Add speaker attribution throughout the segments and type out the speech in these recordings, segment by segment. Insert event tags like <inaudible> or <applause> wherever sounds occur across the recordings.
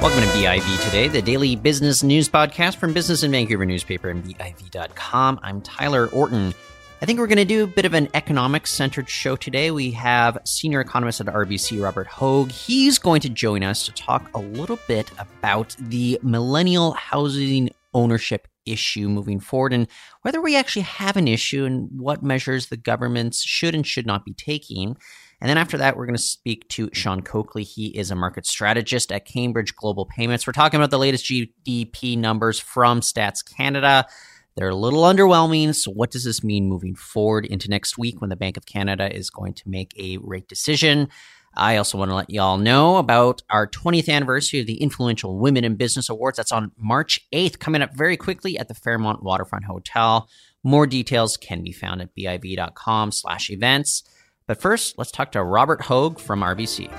Speaker 1: Welcome to BIV Today, the daily business news podcast from Business in Vancouver newspaper and BIV.com. I'm Tyler Orton. I think we're going to do a bit of an economics centered show today. We have senior economist at RBC, Robert Hogue. He's going to join us to talk a little bit about the millennial housing ownership issue moving forward and whether we actually have an issue and what measures the governments should and should not be taking. And then after that, we're going to speak to Sean Coakley. He is a market strategist at Cambridge Global Payments. We're talking about the latest GDP numbers from Stats Canada. They're a little underwhelming. So, what does this mean moving forward into next week when the Bank of Canada is going to make a rate decision? I also want to let y'all know about our 20th anniversary of the Influential Women in Business Awards. That's on March 8th, coming up very quickly at the Fairmont Waterfront Hotel. More details can be found at biv.com slash events. But first, let's talk to Robert Hogue from RBC.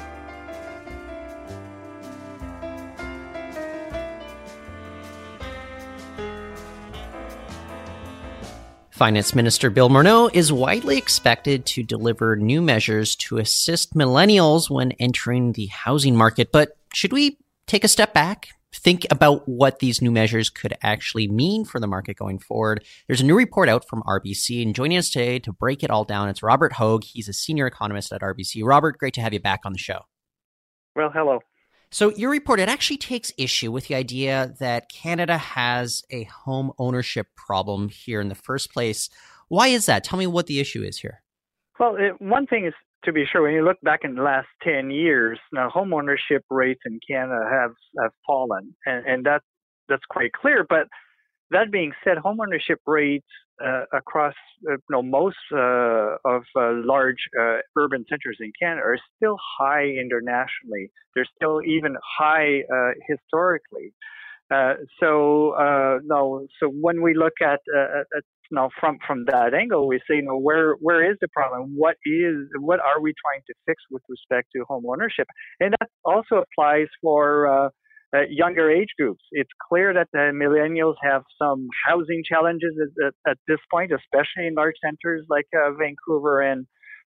Speaker 1: Finance Minister Bill Morneau is widely expected to deliver new measures to assist millennials when entering the housing market. But should we take a step back think about what these new measures could actually mean for the market going forward. There's a new report out from RBC, and joining us today to break it all down, it's Robert Hogue. He's a senior economist at RBC. Robert, great to have you back on the show.
Speaker 2: Well, hello.
Speaker 1: So, your report it actually takes issue with the idea that Canada has a home ownership problem here in the first place. Why is that? Tell me what the issue is here.
Speaker 2: Well, it, one thing is to be sure, when you look back in the last 10 years, now home ownership rates in Canada have, have fallen, and, and that, that's quite clear. But that being said, home ownership rates uh, across uh, you know, most uh, of uh, large uh, urban centers in Canada are still high internationally. They're still even high uh, historically. so no, so when we look at, at now from from that angle, we say, you know, where where is the problem? What is what are we trying to fix with respect to home ownership? And that also applies for uh, uh, younger age groups. It's clear that the millennials have some housing challenges at, at, at this point, especially in large centers like uh, Vancouver and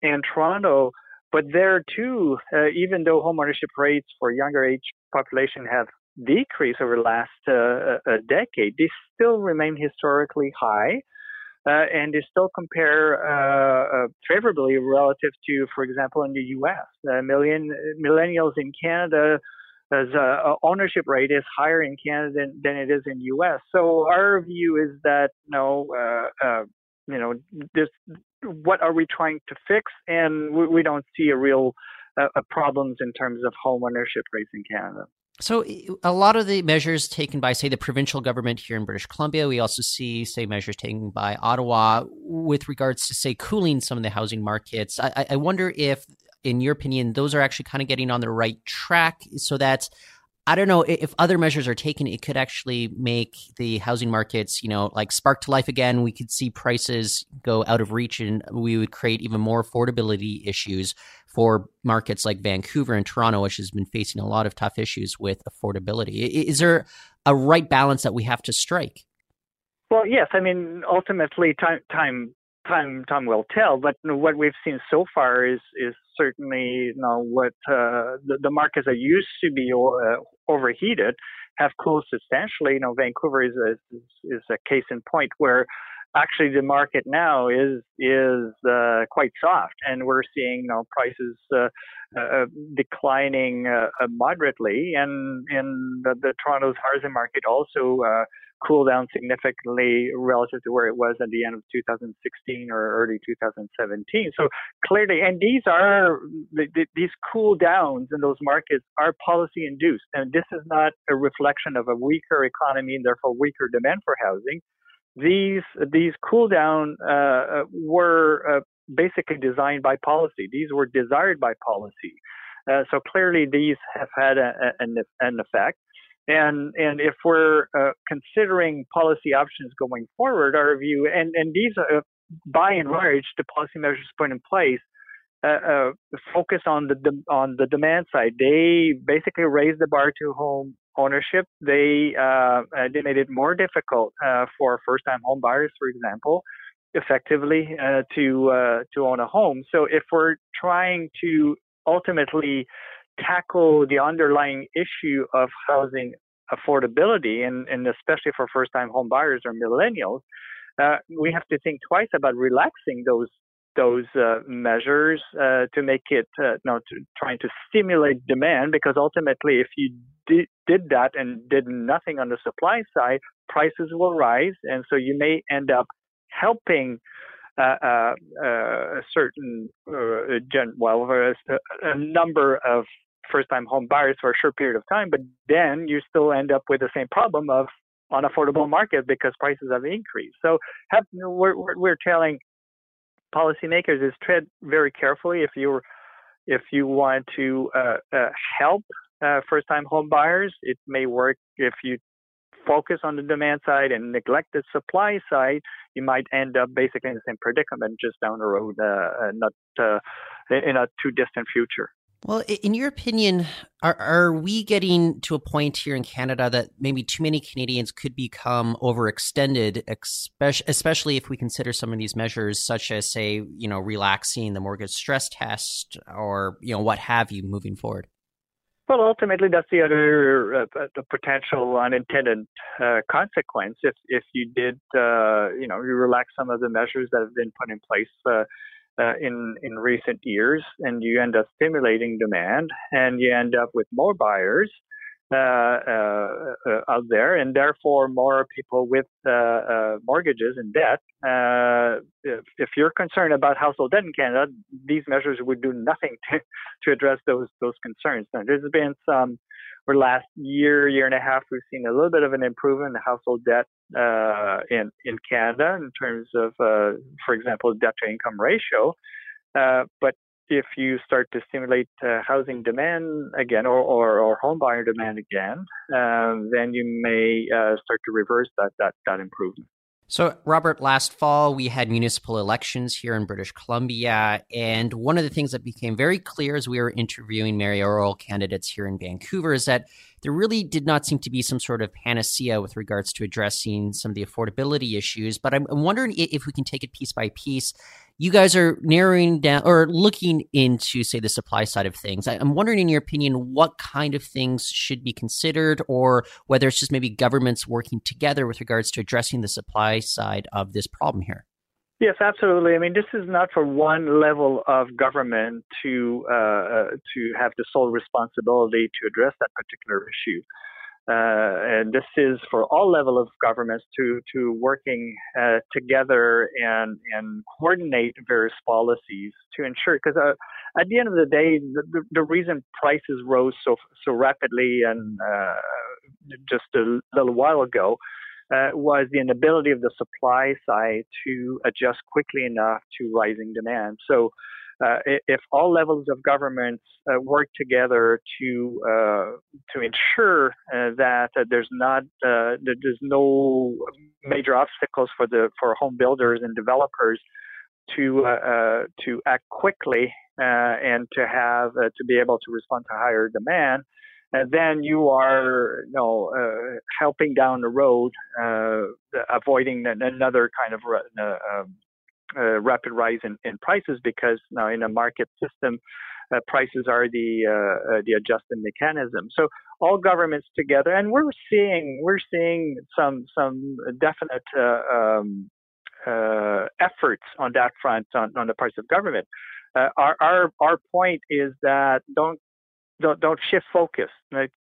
Speaker 2: and Toronto. But there too, uh, even though home ownership rates for younger age population have decreased over the last uh, decade, they still remain historically high uh, and they still compare uh, uh, favorably relative to, for example, in the U.S. Uh, million millennials in Canada uh, ownership rate is higher in Canada than, than it is in U.S. So our view is that no, uh, you know, this what are we trying to fix, and we, we don't see a real problems in terms of home ownership rates in Canada.
Speaker 1: So, a lot of the measures taken by, say, the provincial government here in British Columbia, we also see, say, measures taken by Ottawa with regards to, say, cooling some of the housing markets. I, I wonder if, in your opinion, those are actually kind of getting on the right track so that I don't know if other measures are taken, it could actually make the housing markets, you know, like spark to life again. We could see prices go out of reach and we would create even more affordability issues for markets like Vancouver and Toronto, which has been facing a lot of tough issues with affordability. Is there a right balance that we have to strike?
Speaker 2: Well, yes. I mean, ultimately, time time time time will tell. But what we've seen so far is is certainly you know what uh, the, the markets that used to be uh, overheated have cooled substantially. You know, Vancouver is a, is, a case in point where actually the market now is is uh, quite soft, and we're seeing you know prices uh, uh, declining uh, moderately, and in the, the Toronto's housing market also uh, cool down significantly relative to where it was at the end of 2016 or early 2017. So clearly, and these are these cool downs in those markets are policy induced, and this is not a reflection of a weaker economy and therefore weaker demand for housing. These these cool down uh, uh were uh, basically designed by policy. These were desired by policy. Uh, so clearly, these have had a, an, an effect. And and if we're uh, considering policy options going forward, our view and and these are, by and large the policy measures put in place uh, uh, focus on the, the, on the demand side. They basically raise the bar to home ownership. They uh, uh, they made it more difficult uh, for first time home buyers, for example, effectively to to own a home. So if we're trying to ultimately tackle the underlying issue of housing affordability, and, and especially for first-time home buyers or millennials, uh, we have to think twice about relaxing those those uh, measures uh, to make it, uh, trying to stimulate demand, because ultimately, if you did, that and did nothing on the supply side, prices will rise, and so you may end up helping a certain gen- well a, a number of first-time home buyers for a short period of time, but then you still end up with the same problem of unaffordable market because prices have increased. So have, we're, we're telling policymakers is tread very carefully if you if you want to uh, uh, help uh, first-time home buyers. It may work if you focus on the demand side and neglect the supply side. You might end up basically in the same predicament just down the road, uh, uh, not uh, in a too distant future.
Speaker 1: Well, in your opinion, are, are we getting to a point here in Canada that maybe too many Canadians could become overextended, especially if we consider some of these measures, such as, say, you know, relaxing the mortgage stress test or, you know, what have you moving forward?
Speaker 2: Well, ultimately, that's the other uh, the potential unintended uh, consequence. If if you did, uh, you know, you relax some of the measures that have been put in place uh, uh, in in recent years, and you end up stimulating demand, and you end up with more buyers out there, and therefore more people with uh, uh, mortgages and debt. If, if, you're concerned about household debt in Canada, these measures would do nothing to <laughs> to address those those concerns. Now, there's been some for the last year, year and a half, we've seen a little bit of an improvement in household debt uh, in in Canada in terms of, uh, for example, debt to income ratio. Uh, but if you start to stimulate uh, housing demand again or, or, or home buyer demand again, um, then you may uh, start to reverse that that that improvement.
Speaker 1: So, Robert, last fall we had municipal elections here in British Columbia. And one of the things that became very clear as we were interviewing mayoral candidates here in Vancouver is that there really did not seem to be some sort of panacea with regards to addressing some of the affordability issues. But I'm, I'm wondering if we can take it piece by piece you guys are narrowing down or looking into, say, the supply side of things. I'm wondering, in your opinion, what kind of things should be considered, or whether it's just maybe governments working together with regards to addressing the supply side of this problem here.
Speaker 2: Yes, absolutely. I mean, this is not for one level of government to uh, uh to have the sole responsibility to address that particular issue. Uh, and this is for all level of governments to to working uh, together and and coordinate various policies to ensure because uh, at the end of the day the, the, reason prices rose so so rapidly and uh, just a little while ago uh, was the inability of the supply side to adjust quickly enough to rising demand. So uh, if all levels of government uh, work together to uh, to ensure uh, that there's not uh, there's no major obstacles for the for home builders and developers to uh, to act quickly and to have to be able to respond to higher demand, and then you are you know helping down the road, avoiding another kind of um, uh, rapid rise in, in prices because now in a market system, uh, prices are the uh, uh the adjusted mechanism. So all governments together, and we're seeing we're seeing some some definite uh, um, uh, efforts on that front on, on the parts of government. our our our point is that don't don't don't shift focus.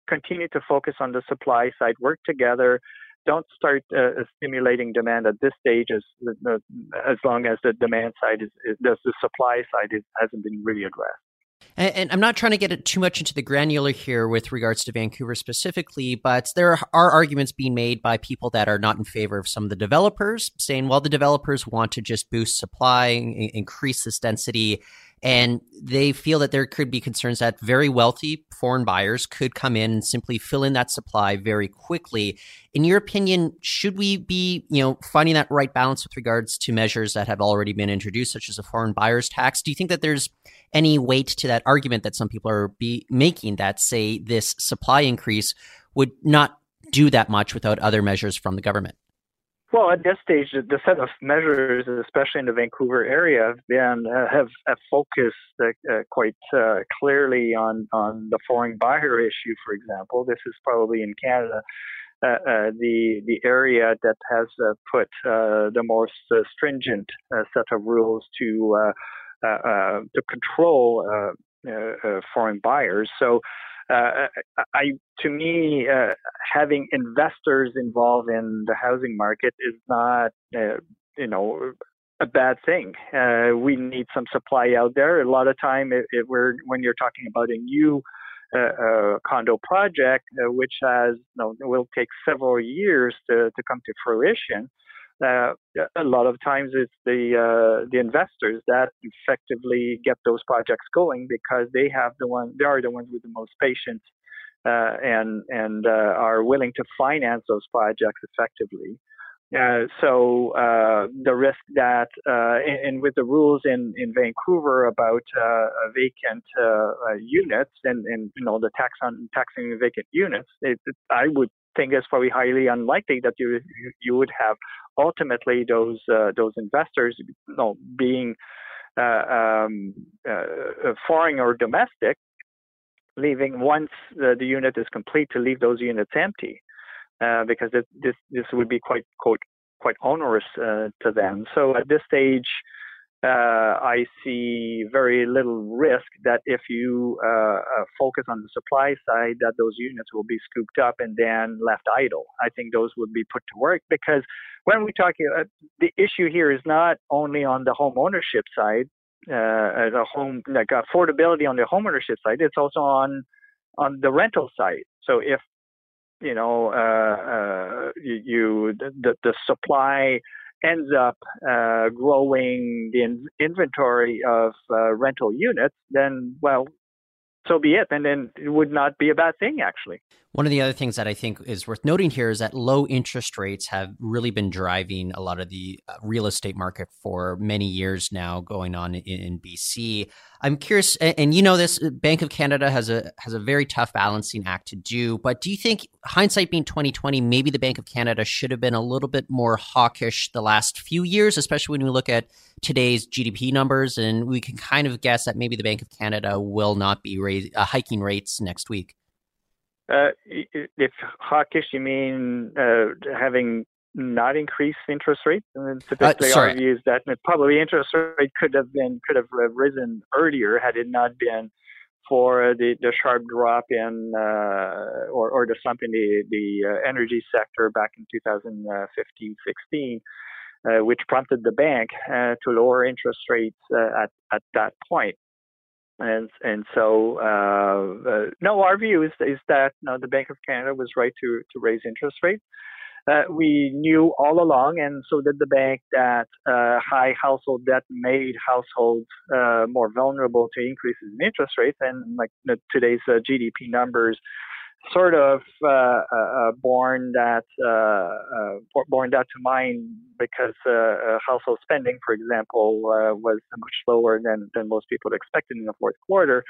Speaker 2: Continue to focus on the supply side. Work together don't start uh, stimulating demand at this stage as as long as the demand side is, is the supply side is, hasn't been really addressed.
Speaker 1: And, and, I'm not trying to get too much into the granular here with regards to Vancouver specifically, but there are arguments being made by people that are not in favor of some of the developers, saying, well, the developers want to just boost supply, increase this density, and they feel that there could be concerns that very wealthy foreign buyers could come in and simply fill in that supply very quickly. In your opinion, should we be, you know, finding that right balance with regards to measures that have already been introduced, such as a foreign buyers tax? Do you think that there's any weight to that argument that some people are be making that say this supply increase would not do that much without other measures from the government?
Speaker 2: Well, at this stage, the set of measures, especially in the Vancouver area, have been uh, have, have focused uh, uh, quite uh, clearly on on the foreign buyer issue. For example, this is probably in Canada uh, uh, the the area that has put the most stringent set of rules to to control foreign buyers. So. Uh, I, to me, uh, having investors involved in the housing market is not, uh, you know, a bad thing. Uh, we need some supply out there. A lot of time, it, it, we're, when you're talking about a new uh, condo project, which has, you know, will take several years to, to come to fruition, uh, a lot of times it's the uh, the investors that effectively get those projects going because they have the one they are the ones with the most patience uh, and and uh, are willing to finance those projects effectively. Uh, so uh, the risk that and, and, with the rules in, in Vancouver about vacant units and, and you know the tax on taxing vacant units, it, it, I would think it's probably highly unlikely that you you would have ultimately those uh, those investors, you know, being uh, um, uh, foreign or domestic, leaving once the, the, unit is complete to leave those units empty, uh, because it, this this would be quite quote quite onerous uh, to them. So at this stage uh, I see very little risk that if you uh, uh, focus on the supply side, that those units will be scooped up and then left idle. I think those would be put to work because when we talk, uh, the issue here is not only on the home ownership side, uh, the home like affordability on the home ownership side. It's also on on the rental side. So if you know uh, you, you the, the supply ends up uh, growing the in- inventory of uh, rental units, then, well, so be it. And then it would not be a bad thing, actually.
Speaker 1: One of the other things that I think is worth noting here is that low interest rates have really been driving a lot of the uh, real estate market for many years now, going on in, BC. I'm curious, and you know this, Bank of Canada has a has a very tough balancing act to do. But do you think, hindsight being 2020, maybe the Bank of Canada should have been a little bit more hawkish the last few years, especially when we look at today's GDP numbers, and we can kind of guess that maybe the Bank of Canada will not be raise, uh, hiking rates next week.
Speaker 2: Uh, if hawkish, you mean uh, having not increased interest rates? And typically, uh, our view is that probably interest rate could have been could have risen earlier had it not been for the, the sharp drop in uh, or, or the slump in the, the uh, energy sector back in 2015 16, uh, which prompted the bank uh, to lower interest rates uh, at, at that point and and so uh, uh, no, our view is is that no, the Bank of Canada was right to to raise interest rates. Uh, we knew all along, and so did the bank, that uh, high household debt made households uh, more vulnerable to increases in interest rates. And like today's uh, GDP numbers sort of uh, uh, uh, born that born that to mind because household spending, for example, was much lower than than most people expected in the fourth quarter.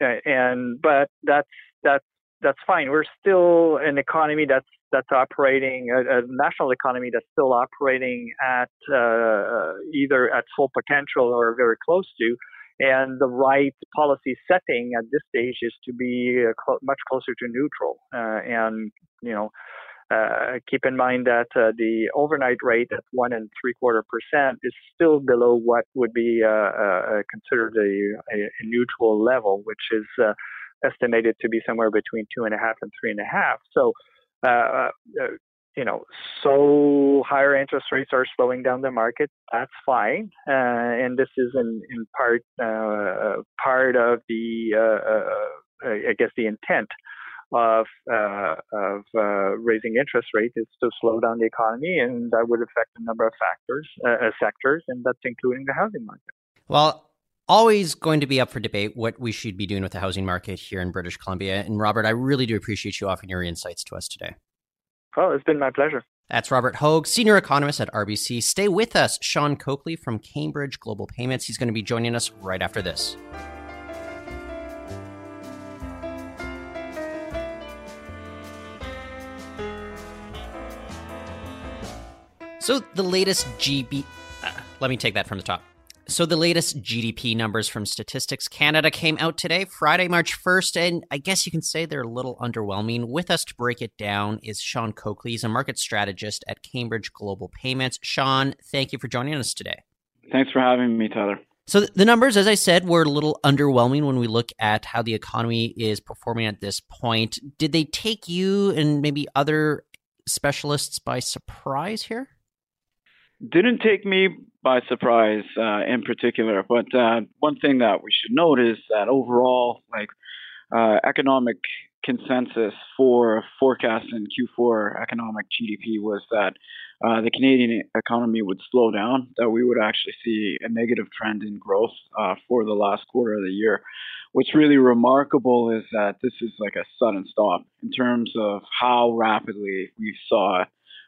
Speaker 2: and but that's that's that's fine. We're still an economy that's that's operating a, a national economy that's still operating at uh, either at full potential or very close to. And the right policy setting at this stage is to be uh, cl- much closer to neutral. Uh, and, you know, uh, keep in mind that uh, the overnight rate at one and three quarter percent is still below what would be uh, uh considered a, a, neutral level, which is estimated to be somewhere between two and a half and three and a half. So, you know, so higher interest rates are slowing down the market. That's fine, uh, and this is in in part uh, part of the uh, uh I guess the intent of uh, of uh, raising interest rates is to slow down the economy, and that would affect a number of factors sectors, and that's including the housing market.
Speaker 1: Well. Always going to be up for debate what we should be doing with the housing market here in British Columbia. And Robert, I really do appreciate you offering your insights to us today.
Speaker 2: Oh, it's been my pleasure.
Speaker 1: That's Robert Hogue, senior economist at RBC. Stay with us. Sean Coakley from Cambridge Global Payments. He's going to be joining us right after this. So the latest GB. Uh, let me take that from the top. So the latest GDP numbers from Statistics Canada came out today, Friday, March 1st, and I guess you can say they're a little underwhelming. With us to break it down is Sean Coakley, he's a market strategist at Cambridge Global Payments. Sean, thank you for joining us today.
Speaker 3: Thanks for having me, Tyler.
Speaker 1: So the numbers, as I said, were a little underwhelming when we look at how the economy is performing at this point. Did they take you and maybe other specialists by surprise here?
Speaker 3: didn't take me by surprise uh, in particular. But uh, one thing that we should note is that overall, like uh, economic consensus for forecast in Q4 economic GDP was that uh, the Canadian economy would slow down, that we would actually see a negative trend in growth uh, for the last quarter of the year. What's really remarkable is that this is like a sudden stop in terms of how rapidly we saw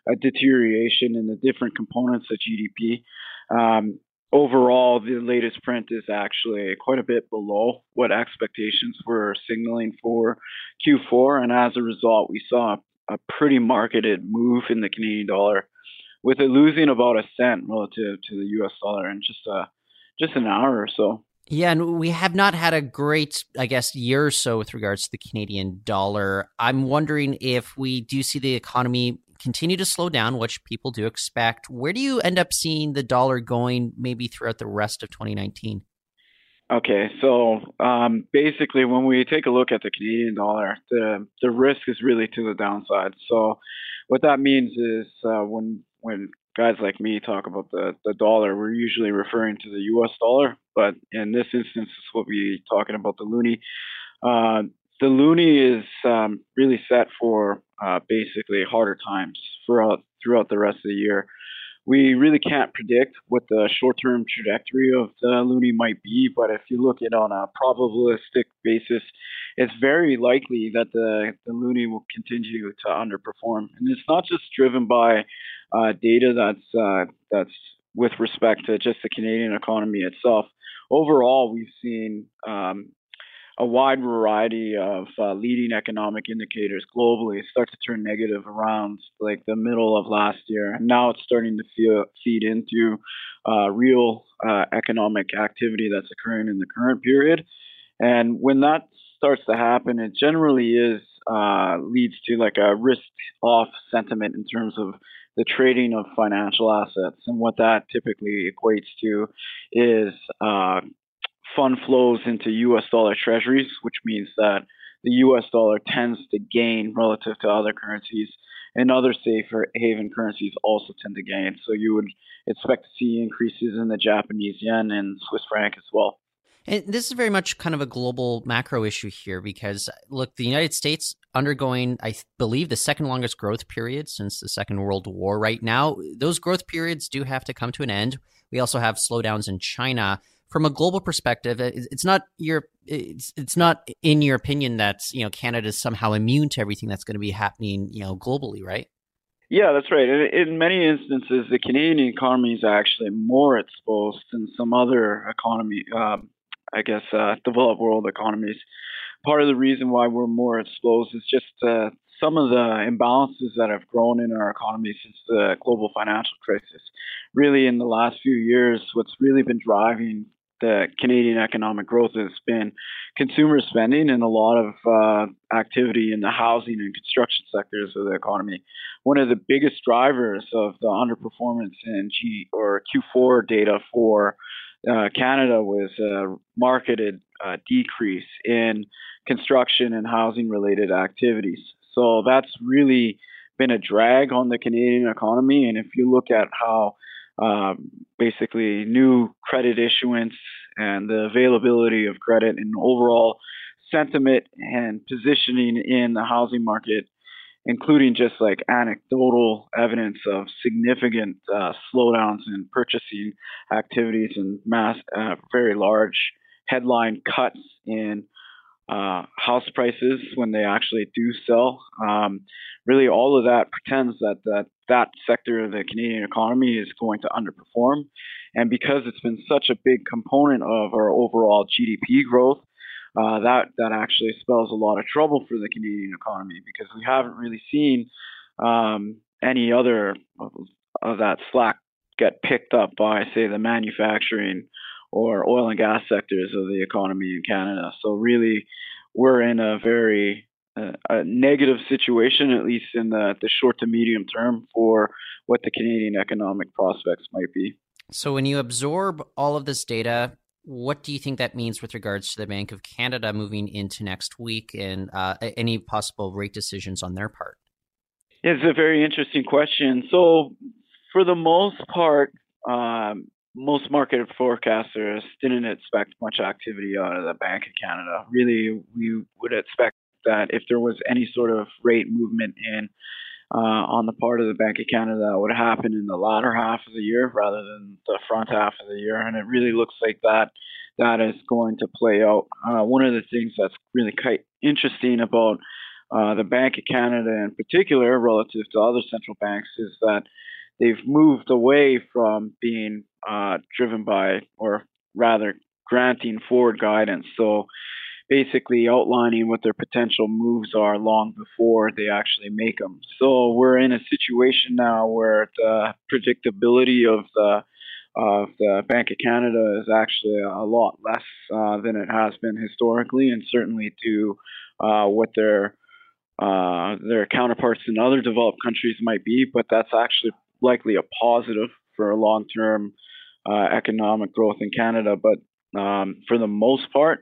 Speaker 3: a deterioration in the different components of GDP. Um, overall, the latest print is actually quite a bit below what expectations were signaling for Q4, and as a result, we saw a pretty marketed move in the Canadian dollar, with it losing about a cent relative to the U.S. dollar in just a just an hour or so.
Speaker 1: Yeah, and we have not had a great, I guess, year or so with regards to the Canadian dollar. I'm wondering if we do see the economy continue to slow down, which people do expect. Where do you end up seeing the dollar going maybe throughout the rest of 2019?
Speaker 3: Okay, so um, basically, when we take a look at the Canadian dollar, the the risk is really to the downside. So, what that means is uh, when when guys like me talk about the the dollar, we're usually referring to the U.S. dollar, but in this instance, we'll be talking about the loonie. Uh, the loonie is um, really set for uh, basically harder times throughout throughout the rest of the year. We really can't predict what the short-term trajectory of the loonie might be, but if you look at it on a probabilistic basis, it's very likely that the, the loonie will continue to underperform. And it's not just driven by uh, data that's uh, that's with respect to just the Canadian economy itself. Overall, we've seen um, a wide variety of uh, leading economic indicators globally start to turn negative around like the middle of last year. And now it's starting to feel, feed into uh, real uh, economic activity that's occurring in the current period. And when that starts to happen, it generally is uh, leads to like a risk off sentiment in terms of the trading of financial assets. And what that typically equates to is uh, fund flows into US dollar treasuries, which means that the US dollar tends to gain relative to other currencies, and other safer haven currencies also tend to gain. So you would expect to see increases in the Japanese yen and Swiss franc as well.
Speaker 1: And this is very much kind of a global macro issue here because, look, the United States undergoing, I believe, the second longest growth period since the Second World War right now. Those growth periods do have to come to an end. We also have slowdowns in China from a global perspective, it's not your it's it's not in your opinion that you know Canada is somehow immune to everything that's going to be happening you know globally, right?
Speaker 3: Yeah, that's right. In many instances, the Canadian economy is actually more exposed than some other economy, um, I guess, uh, developed world economies. Part of the reason why we're more exposed is just uh, some of the imbalances that have grown in our economy since the global financial crisis. Really, in the last few years, what's really been driving the Canadian economic growth has been consumer spending and a lot of uh, activity in the housing and construction sectors of the economy. One of the biggest drivers of the underperformance in G or Q4 data for uh, Canada was a marketed uh, decrease in construction and housing related activities. So that's really been a drag on the Canadian economy. And if you look at how um, basically new credit issuance and the availability of credit and overall sentiment and positioning in the housing market, including just like anecdotal evidence of significant uh, slowdowns in purchasing activities and mass, uh, very large headline cuts in uh, house prices when they actually do sell. Um, really, all of that pretends that, that that sector of the Canadian economy is going to underperform. And because it's been such a big component of our overall GDP growth, uh, that that actually spells a lot of trouble for the Canadian economy because we haven't really seen um, any other of that slack get picked up by, say, the manufacturing or oil and gas sectors of the economy in Canada. So really, we're in a very uh, a negative situation, at least in the, the short to medium term, for what the Canadian economic prospects might be.
Speaker 1: So, when you absorb all of this data, what do you think that means with regards to the Bank of Canada moving into next week and uh, any possible rate decisions on their part?
Speaker 3: It's a very interesting question. So, for the most part, um, most market forecasters didn't expect much activity out of the Bank of Canada. Really, we would expect that if there was any sort of rate movement in uh, on the part of the Bank of Canada, that would happen in the latter half of the year rather than the front half of the year. And it really looks like that that is going to play out. Uh, one of the things that's really quite interesting about uh, the Bank of Canada in particular, relative to other central banks, is that they've moved away from being uh, driven by, or rather, granting forward guidance. So basically outlining what their potential moves are long before they actually make them. So we're in a situation now where the predictability of the of the Bank of Canada is actually a lot less uh, than it has been historically, and certainly to uh, what their uh, their counterparts in other developed countries might be. But that's actually likely a positive for a long term uh, economic growth in Canada. But um, for the most part,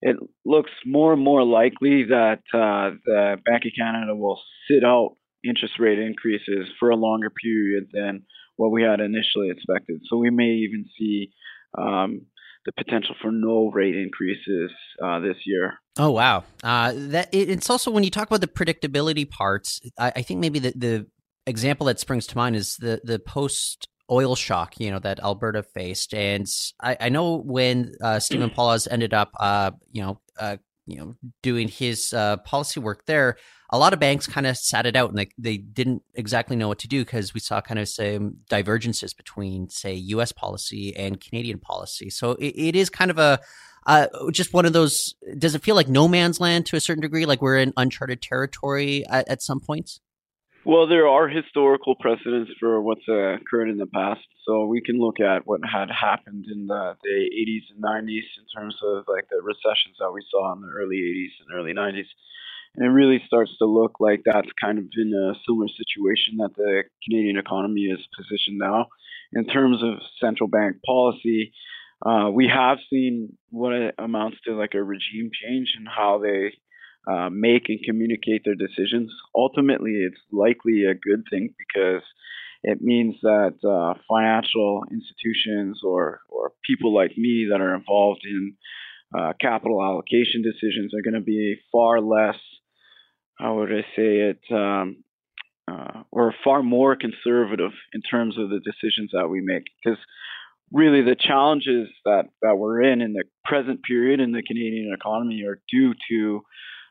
Speaker 3: it looks more and more likely that uh, the Bank of Canada will sit out interest rate increases for a longer period than what we had initially expected. So we may even see um, the potential for no rate increases uh, this year.
Speaker 1: Oh wow! Uh, that it, it's also when you talk about the predictability parts. I, I think maybe the, the example that springs to mind is the the post oil shock, you know, that Alberta faced. And I, I know when uh, Stephen Poloz ended up, uh, you know, uh, you know, doing his uh, policy work there, a lot of banks kind of sat it out and they, they didn't exactly know what to do because we saw kind of some divergences between, say, U.S. policy and Canadian policy. So it, it is kind of a uh, just one of those. Does it feel like no man's land to a certain degree, like we're in uncharted territory at, at some points?
Speaker 3: Well, there are historical precedents for what's uh, occurred in the past. So we can look at what had happened in the, the 80s and 90s in terms of like the recessions that we saw in the early 80s and early 90s. And it really starts to look like that's kind of in a similar situation that the Canadian economy is positioned now. In terms of central bank policy, uh, we have seen what amounts to like a regime change in how they uh, make and communicate their decisions. Ultimately, it's likely a good thing because it means that uh, financial institutions or, or people like me that are involved in uh, capital allocation decisions are going to be far less, how would I say it, um, uh, or far more conservative in terms of the decisions that we make. Because really the challenges that, that we're in in the present period in the Canadian economy are due to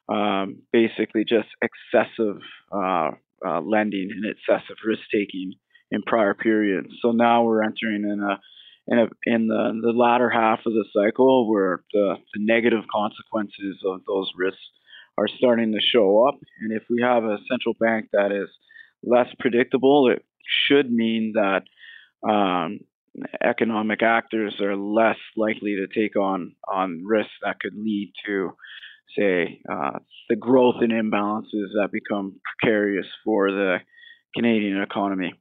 Speaker 3: um, basically just excessive uh, uh, lending and excessive risk taking in prior periods. So now we're entering in a in, a, in the, the latter half of the cycle where the, the negative consequences of those risks are starting to show up. And if we have a central bank that is less predictable, it should mean that um, economic actors are less likely to take on on risks that could lead to say, uh, the growth in imbalances that become precarious for the Canadian economy.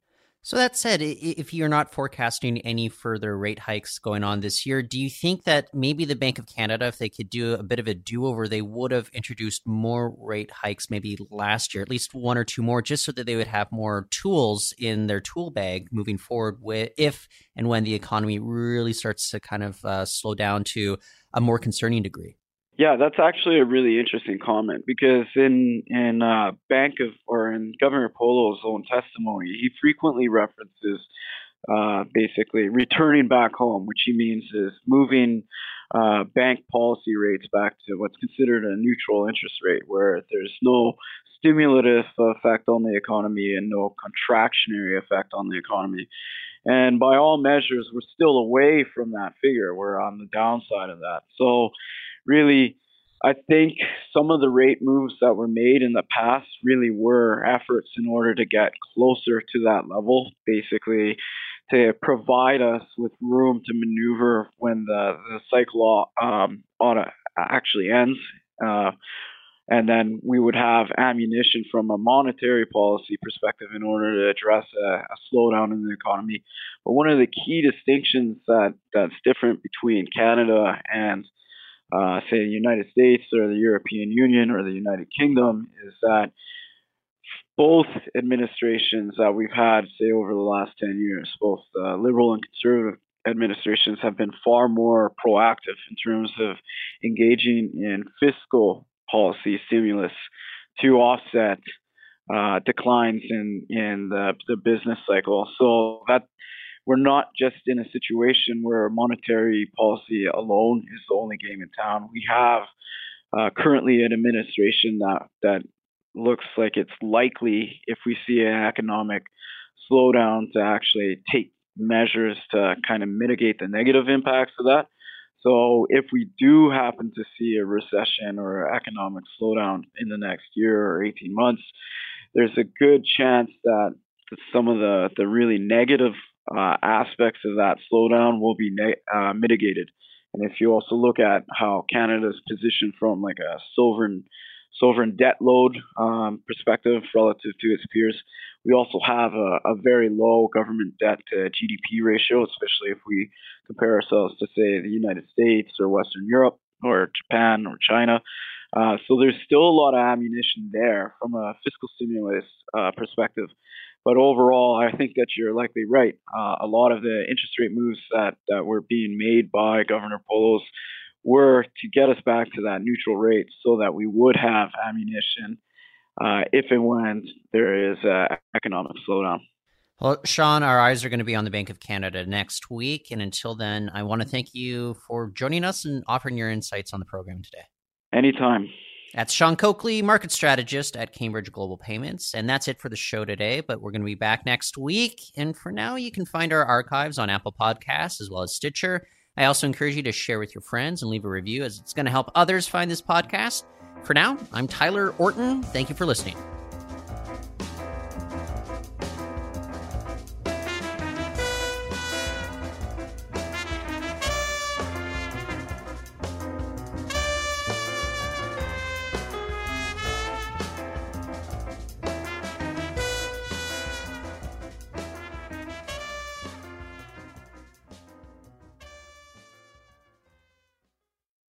Speaker 1: So that said, if you're not forecasting any further rate hikes going on this year, do you think that maybe the Bank of Canada, if they could do a bit of a do-over, they would have introduced more rate hikes maybe last year, at least one or two more, just so that they would have more tools in their tool bag moving forward with if and when the economy really starts to kind of uh, slow down to a more concerning degree?
Speaker 3: Yeah, that's actually a really interesting comment because in in uh, Bank of or in Governor Poloz own testimony, he frequently references uh, basically returning back home, which he means is moving uh, bank policy rates back to what's considered a neutral interest rate, where there's no stimulative effect on the economy and no contractionary effect on the economy. And by all measures, we're still away from that figure. We're on the downside of that. So really I think some of the rate moves that were made in the past really were efforts in order to get closer to that level, basically to provide us with room to maneuver when the, the cycle um, actually ends. Uh, and then we would have ammunition from a monetary policy perspective in order to address a, a, slowdown in the economy. But one of the key distinctions that that's different between Canada and uh, say the United States or the European Union or the United Kingdom is that both administrations that we've had, say over the last 10 years, both uh, liberal and conservative administrations have been far more proactive in terms of engaging in fiscal policy stimulus to offset uh, declines in in the, the business cycle. So that we're not just in a situation where monetary policy alone is the only game in town. We have uh, currently an administration that that looks like it's likely, if we see an economic slowdown, to actually take measures to kind of mitigate the negative impacts of that. So if we do happen to see a recession or economic slowdown in the next year or 18 months, there's a good chance that some of the, the really negative uh, aspects of that slowdown will be uh, mitigated. And if you also look at how Canada's positioned from like a sovereign sovereign debt load um, perspective relative to its peers, we also have a, a, very low government debt to GDP ratio, especially if we compare ourselves to, say, the United States or Western Europe or Japan or China. Uh, so there's still a lot of ammunition there from a fiscal stimulus uh, perspective. But overall, I think that you're likely right. Uh, a lot of the interest rate moves that, that were being made by Governor Poloz were to get us back to that neutral rate so that we would have ammunition uh, if and when there is an economic slowdown.
Speaker 1: Well, Sean, our eyes are going to be on the Bank of Canada next week. And until then, I want to thank you for joining us and offering your insights on the program today.
Speaker 3: Anytime.
Speaker 1: That's Sean Coakley, market strategist at Cambridge Global Payments. And that's it for the show today, but we're going to be back next week. And for now, you can find our archives on Apple Podcasts as well as Stitcher. I also encourage you to share with your friends and leave a review as it's going to help others find this podcast. For now, I'm Tyler Orton. Thank you for listening.